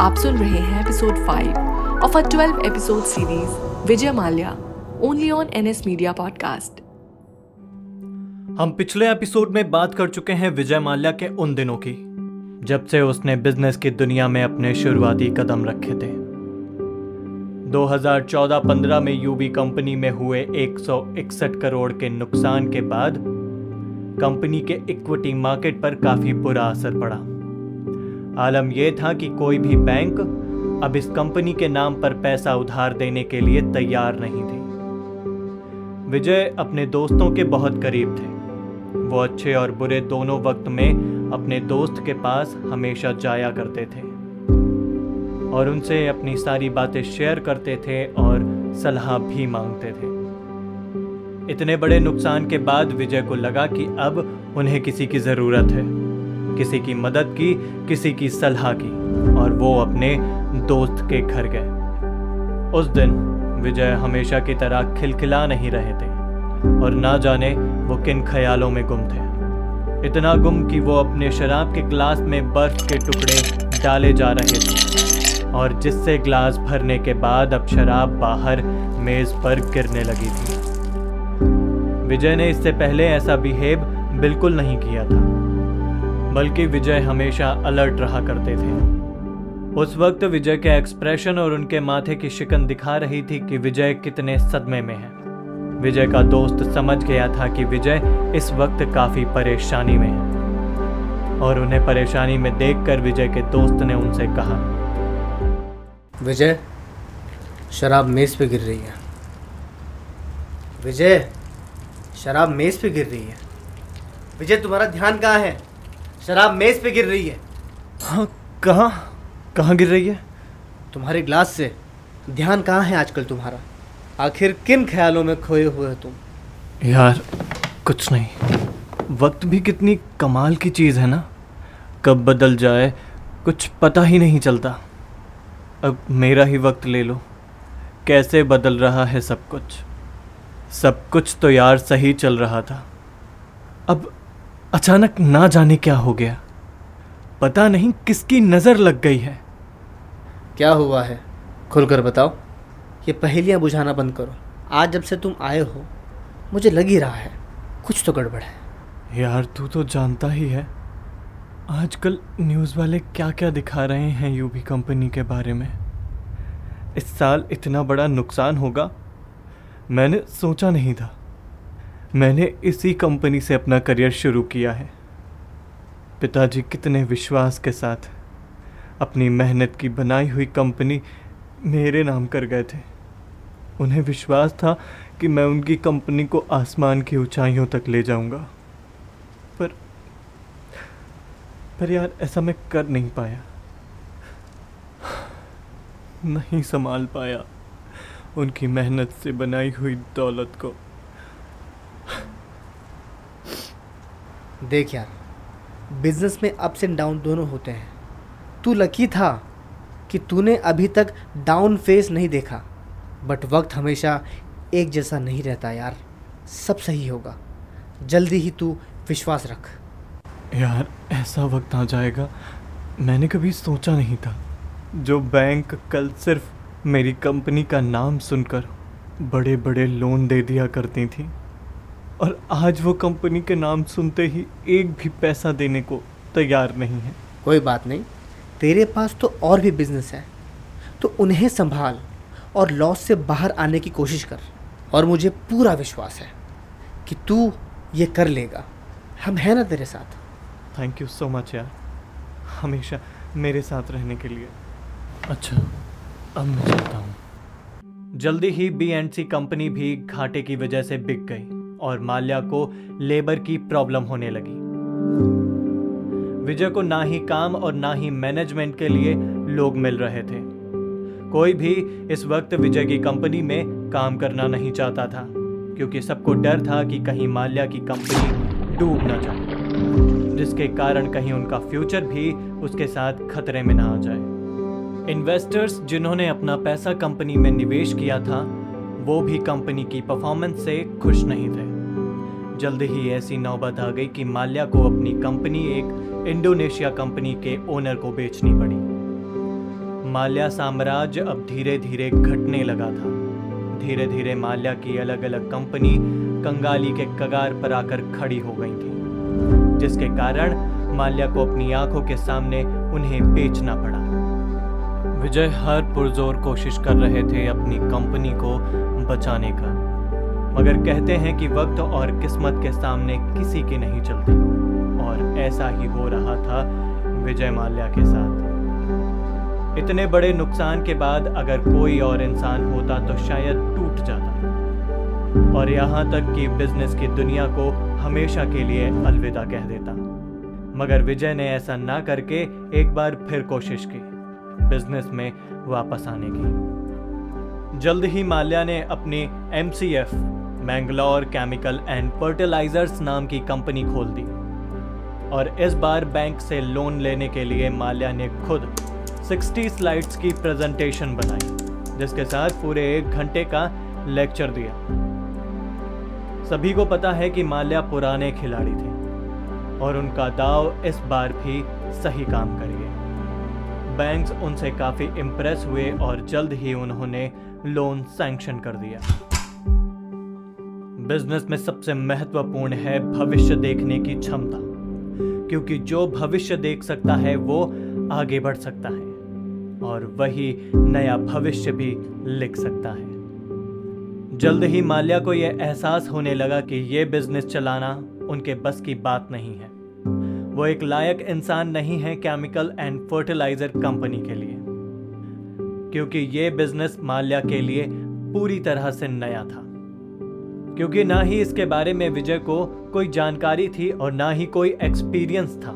आप सुन रहे हैं episode 5 of a 12 episode series Vijay Mallya only on NS media podcast हम पिछले एपिसोड में बात कर चुके हैं विजय माल्या के उन दिनों की, जब से उसने बिज़नेस की दुनिया में अपने शुरुआती कदम रखे थे। 2014-15 में यूबी कंपनी में हुए 161 करोड़ के नुकसान के बाद कंपनी के इक्विटी मार्केट पर काफ़ी बुरा असर पड़ा। आलम यह था कि कोई भी बैंक अब इस कंपनी के नाम पर पैसा उधार देने के लिए तैयार नहीं थी। विजय अपने दोस्तों के बहुत करीब थे। वो अच्छे और बुरे दोनों वक्त में अपने दोस्त के पास हमेशा जाया करते थे। और उनसे अपनी सारी बातें शेयर करते थे और सलाह भी मांगते थे। इतने बड़े नुकसान के बाद विजय को लगा कि अब उन्हें किसी की ज़रूरत है। किसी की मदद की, किसी की सलाह की, और वो अपने दोस्त के घर गए। उस दिन विजय हमेशा की तरह खिलखिला नहीं रहे थे, और ना जाने वो किन ख्यालों में गुम थे। इतना गुम कि वो अपने शराब के ग्लास में बर्फ़ के टुकड़े डाले जा रहे थे, और जिससे ग्लास भरने के बाद अब शराब बाहर मेज पर गिरने लगी थी। विजय ने इससे पहले ऐसा बिहेव बिल्कुल नहीं किया था। बल्कि विजय हमेशा अलर्ट रहा करते थे। उस वक्त विजय के एक्सप्रेशन और उनके माथे की शिकन दिखा रही थी कि विजय कितने सदमे में है। विजय का दोस्त समझ गया था कि विजय इस वक्त काफ़ी परेशानी में है। और उन्हें परेशानी में देखकर विजय के दोस्त ने उनसे कहा, विजय, शराब मेज पे गिर रही है। विजय, शराब मेज पे गिर रही है। विजय, तुम्हारा ध्यान कहाँ है? शराब मेज पे गिर रही है। हाँ कहाँ? कहाँ गिर रही है? तुम्हारे ग्लास से। ध्यान कहाँ है आजकल तुम्हारा? आखिर किन ख्यालों में खोए हुए हो तुम? यार कुछ नहीं। वक्त भी कितनी कमाल की चीज़ है ना। कब बदल जाए कुछ पता ही नहीं चलता। अब मेरा ही वक्त ले लो। कैसे बदल रहा है सब कुछ? सब कुछ तो यार सही चल रहा था। अब अचानक ना जाने क्या हो गया। पता नहीं किसकी नज़र लग गई है। क्या हुआ है? खुलकर बताओ। ये पहेलियाँ बुझाना बंद करो। आज जब से तुम आए हो मुझे लग ही रहा है कुछ तो गड़बड़ है। यार तू तो जानता ही है। आजकल न्यूज़ वाले क्या क्या दिखा रहे हैं यूबी कंपनी के बारे में। इस साल इतना बड़ा नुकसान होगा मैंने सोचा नहीं था। मैंने इसी कंपनी से अपना करियर शुरू किया है। पिताजी कितने विश्वास के साथ अपनी मेहनत की बनाई हुई कंपनी मेरे नाम कर गए थे। उन्हें विश्वास था कि मैं उनकी कंपनी को आसमान की ऊंचाइयों तक ले जाऊँगा। पर पर यार ऐसा मैं कर नहीं पाया। नहीं संभाल पाया उनकी मेहनत से बनाई हुई दौलत को। देख यार बिज़नेस में अप्स एंड डाउन दोनों होते हैं। तू लकी था कि तूने अभी तक डाउन फेस नहीं देखा बट वक्त हमेशा एक जैसा नहीं रहता यार। सब सही होगा। जल्दी ही तू विश्वास रख। यार, ऐसा वक्त आ जाएगा, मैंने कभी सोचा नहीं था, जो बैंक कल सिर्फ़ मेरी कंपनी का नाम सुनकर बड़े बड़े लोन दे दिया करती थी। और आज वो कंपनी के नाम सुनते ही एक भी पैसा देने को तैयार नहीं है। कोई बात नहीं तेरे पास तो और भी बिज़नेस है। तो उन्हें संभाल और लॉस से बाहर आने की कोशिश कर। और मुझे पूरा विश्वास है कि तू ये कर लेगा। हम हैं ना तेरे साथ। थैंक यू सो मच यार। हमेशा मेरे साथ रहने के लिए। अच्छा अब मैं चलता हूँ। जल्दी ही बी एंड सी कंपनी भी घाटे की वजह से बिक गई। और माल्या को लेबर की प्रॉब्लम होने लगी। विजय को ना ही काम और ना ही मैनेजमेंट के लिए लोग मिल रहे थे। कोई भी इस वक्त विजय की कंपनी में काम करना नहीं चाहता था, क्योंकि सबको डर था कि कहीं माल्या की कंपनी डूब ना जाए, जिसके कारण कहीं उनका फ्यूचर भी उसके साथ खतरे में ना आ जाए। इन्वेस्टर्स जिन्होंने अपना पैसा कंपनी में निवेश किया था, वो भी कंपनी की परफॉर्मेंस से खुश नहीं थे। जल्द ही ऐसी नौबत आ गई कि माल्या को अपनी कंपनी, एक इंडोनेशिया कंपनी के ओनर को बेचनी पड़ी। माल्या साम्राज्य अब धीरे धीरे घटने लगा था। धीरे धीरे माल्या की अलग अलग कंपनी कंगाली के कगार पर आकर खड़ी हो गई थी, जिसके कारण माल्या को अपनी आँखों के सामने उन्हें बेचना पड़ा। विजय हर पुरजोर कोशिश कर रहे थे अपनी कंपनी को बचाने का। मगर कहते हैं कि वक्त और किस्मत के सामने किसी की नहीं चलती। और ऐसा ही हो रहा था विजय माल्या के साथ। इतने बड़े नुकसान के बाद अगर कोई और इंसान होता तो शायद टूट जाता। और यहाँ तक कि बिज़नेस की दुनिया को हमेशा के लिए अलविदा कह देता। मगर विजय ने ऐसा ना करके एक बार फिर कोशिश की। बिज़नेस में वापस आने की। जल्द ही माल्या ने अपनी M C F Mangalore chemical and fertilisers नाम की कंपनी खोल दी। और इस बार बैंक से लोन लेने के लिए माल्या ने खुद 60 स्लाइड्स की प्रेजेंटेशन बनाई, जिसके साथ पूरे एक घंटे का लेक्चर दिया। सभी को पता है कि माल्या पुराने खिलाड़ी थे, और उनका दाव इस बार भी सही काम कर गया बैंक्स उनसे काफ़ी इम्प्रेस हुए और जल्द ही उन्होंने लोन सैंक्शन कर दिया। बिज़नेस में सबसे महत्वपूर्ण है भविष्य देखने की क्षमता। क्योंकि जो भविष्य देख सकता है, वो आगे बढ़ सकता है। और वही नया भविष्य भी लिख सकता है। जल्द ही माल्या को यह एहसास होने लगा कि यह बिज़नेस चलाना उनके बस की बात नहीं है। वो एक लायक इंसान नहीं है केमिकल एंड फर्टिलाइज़र कंपनी के लिए। क्योंकि ये बिज़नेस माल्या के लिए पूरी तरह से नया था। क्योंकि ना ही इसके बारे में विजय को कोई जानकारी थी और ना ही कोई एक्सपीरियंस था।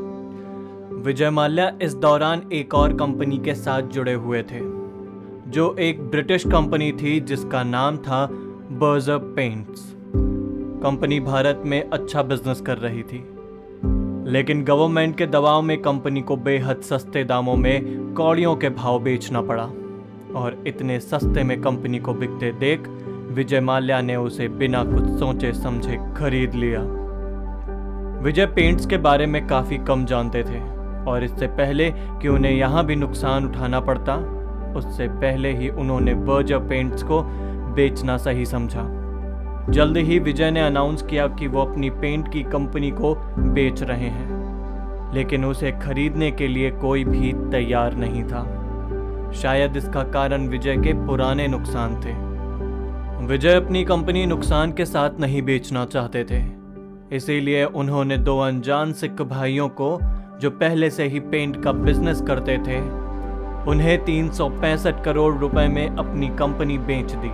विजय माल्या इस दौरान एक और कंपनी के साथ जुड़े हुए थे, जो एक ब्रिटिश कंपनी थी जिसका नाम था बर्जर पेंट्स कंपनी भारत में अच्छा बिज़नेस कर रही थी, लेकिन गवर्नमेंट के दबाव में कंपनी को बेहद सस्ते दामों में कौड़ियों के भाव बेचना पड़ा और इतने सस्ते में कंपनी को बिकते देख विजय माल्या ने उसे बिना कुछ सोचे समझे खरीद लिया। विजय पेंट्स के बारे में काफ़ी कम जानते थे और इससे पहले कि उन्हें यहाँ भी नुकसान उठाना पड़ता, उससे पहले ही उन्होंने वर्जर पेंट्स को बेचना सही समझा। जल्द ही विजय ने अनाउंस किया कि वो अपनी पेंट की कंपनी को बेच रहे हैं, लेकिन उसे खरीदने के लिए कोई भी तैयार नहीं था। शायद इसका कारण विजय के पुराने नुकसान थे। विजय अपनी कंपनी नुकसान के साथ नहीं बेचना चाहते थे। इसीलिए उन्होंने दो अनजान सिख भाइयों को, जो पहले से ही पेंट का बिज़नेस करते थे, उन्हें तीन सौ पैंसठ करोड़ रुपए में अपनी कंपनी बेच दी,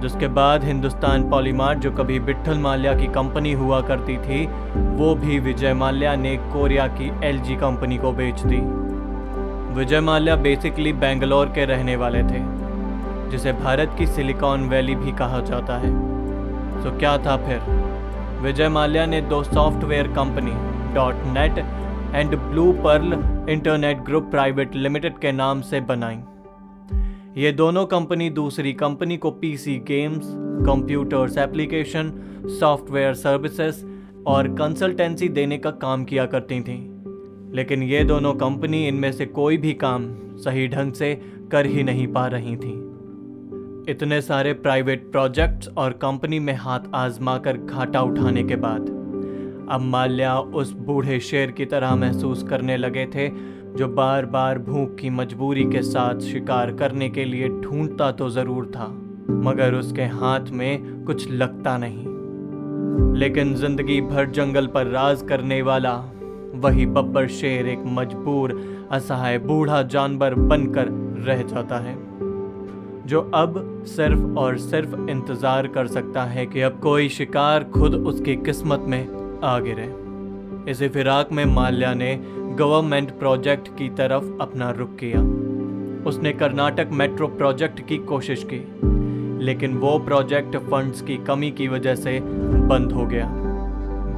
जिसके बाद हिंदुस्तान पॉलीमार्ट जो कभी बिट्ठल माल्या की कंपनी हुआ करती थी, वो भी विजय माल्या ने कोरिया की एलजी कंपनी को बेच दी। विजय माल्या बेसिकली बेंगलोर के रहने वाले थे। जिसे भारत की सिलिकॉन वैली भी कहा जाता है। तो क्या था फिर? विजय माल्या ने दो software company, dot net and blue pearl internet group private limited के नाम से बनाई। ये दोनों कंपनी दूसरी कंपनी को PC games, computers application, software services और कंसल्टेंसी देने का काम किया करती थी। लेकिन ये दोनों कंपनी इनमें से कोई भी काम सही ढंग से कर ही नहीं पा रही थी। इतने सारे प्राइवेट प्रोजेक्ट्स और कंपनी में हाथ आजमा कर घाटा उठाने के बाद अब माल्या उस बूढ़े शेर की तरह महसूस करने लगे थे, जो बार बार भूख की मजबूरी के साथ शिकार करने के लिए ढूंढता तो ज़रूर था, मगर उसके हाथ में कुछ लगता नहीं। लेकिन ज़िंदगी भर जंगल पर राज करने वाला, वही बब्बर शेर एक मजबूर, असहाय बूढ़ा जानवर बनकर रह जाता है। जो अब सिर्फ़ और सिर्फ़ इंतज़ार कर सकता है कि अब कोई शिकार खुद उसकी किस्मत में आ गिरे इसी फिराक में माल्या ने गवर्नमेंट प्रोजेक्ट की तरफ़ अपना रुख किया। उसने कर्नाटक मेट्रो प्रोजेक्ट की कोशिश की, लेकिन वो प्रोजेक्ट फंड्स की कमी की वजह से बंद हो गया।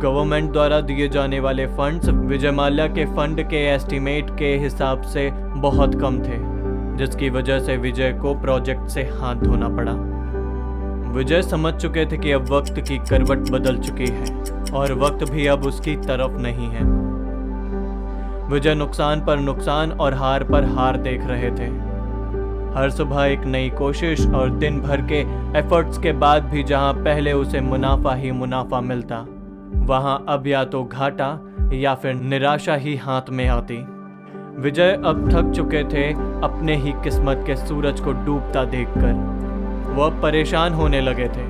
गवर्नमेंट द्वारा दिए जाने वाले फंड्स विजय माल्या के फंड के एस्टीमेट के हिसाब से बहुत कम थे। जिसकी वजह से विजय को प्रोजेक्ट से हाथ धोना पड़ा। विजय समझ चुके थे कि अब वक्त की करवट बदल चुकी है, और वक्त भी अब उसकी तरफ़ नहीं है। विजय नुकसान पर नुकसान और हार पर हार देख रहे थे। हर सुबह एक नई कोशिश और दिन भर के एफर्ट्स के बाद भी जहाँ पहले उसे मुनाफा ही मुनाफा मिलता, वहाँ अब या तो घाटा या फिर निराशा ही हाथ में आती। विजय अब थक चुके थे अपने ही किस्मत के सूरज को डूबता देखकर। वह परेशान होने लगे थे।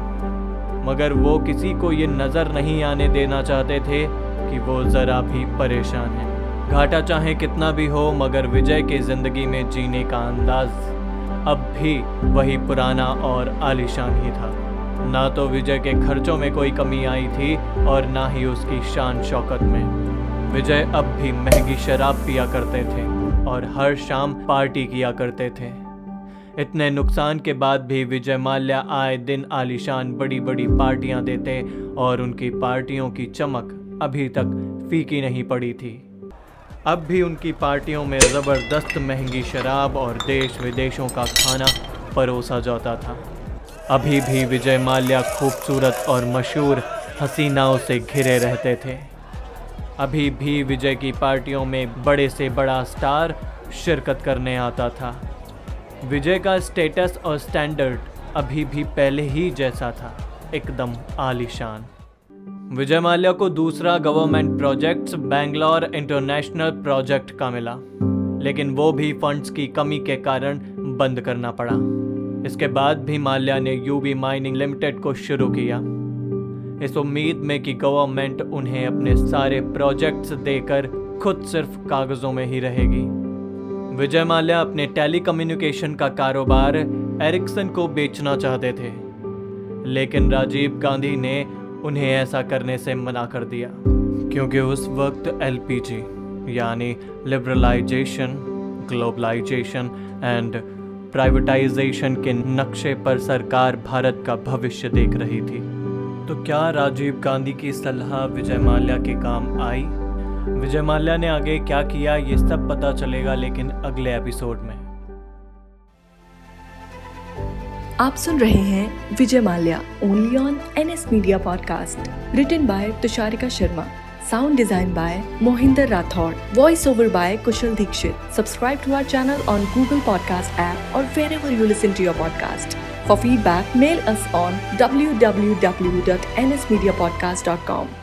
मगर वो किसी को ये नज़र नहीं आने देना चाहते थे कि वो ज़रा भी परेशान है। घाटा चाहे कितना भी हो, मगर विजय के ज़िंदगी में जीने का अंदाज़ अब भी वही पुराना और आलिशान ही था। ना तो विजय के खर्चों में कोई कमी आई थी और ना ही उसकी शान शौकत में। विजय अब भी महँगी शराब पिया करते थे और हर शाम पार्टी किया करते थे। इतने नुकसान के बाद भी विजय माल्या आए दिन आलिशान बड़ी बड़ी पार्टियाँ देते और उनकी पार्टियों की चमक अभी तक फीकी नहीं पड़ी थी। अब भी उनकी पार्टियों में ज़बरदस्त महँगी शराब और देश विदेशों का खाना परोसा जाता था। अभी भी विजय माल्या खूबसूरत और मशहूर हसीनाओं से घिरे रहते थे। अभी भी विजय की पार्टियों में बड़े से बड़ा स्टार शिरकत करने आता था। विजय का स्टेटस और स्टैंडर्ड अभी भी पहले ही जैसा था, एकदम आलिशान। विजय माल्या को दूसरा government project Bangalore international project का मिला, लेकिन वो भी फंड्स की कमी के कारण बंद करना पड़ा। इसके बाद भी माल्या ने यूबी माइनिंग लिमिटेड को शुरू किया। इस उम्मीद में कि गवर्नमेंट उन्हें अपने सारे प्रोजेक्ट्स देकर खुद सिर्फ़ कागजों में ही रहेगी। विजय माल्या अपने टेलीकम्युनिकेशन का कारोबार एरिक्सन को बेचना चाहते थे। लेकिन राजीव गांधी ने उन्हें ऐसा करने से मना कर दिया, क्योंकि उस वक्त एलपीजी, यानी लिबरलाइजेशन, ग्लोबलाइजेशन एंड प्राइवेटाइजेशन के नक्शे पर सरकार भारत का भविष्य देख रही थी। तो क्या राजीव गांधी की सलाह विजय माल्या के काम आई? विजय माल्या ने आगे क्या किया, ये सब पता चलेगा लेकिन अगले एपिसोड में। आप सुन रहे हैं Vijay Mallya only on N S media podcast written by Tusharika Sharma. Sound design by Mohinder Rathod. Voiceover by Kushal Dikshit. Subscribe to our channel on Google Podcast app or wherever you listen to your podcast. For feedback, mail us on www.nsmediapodcast.com.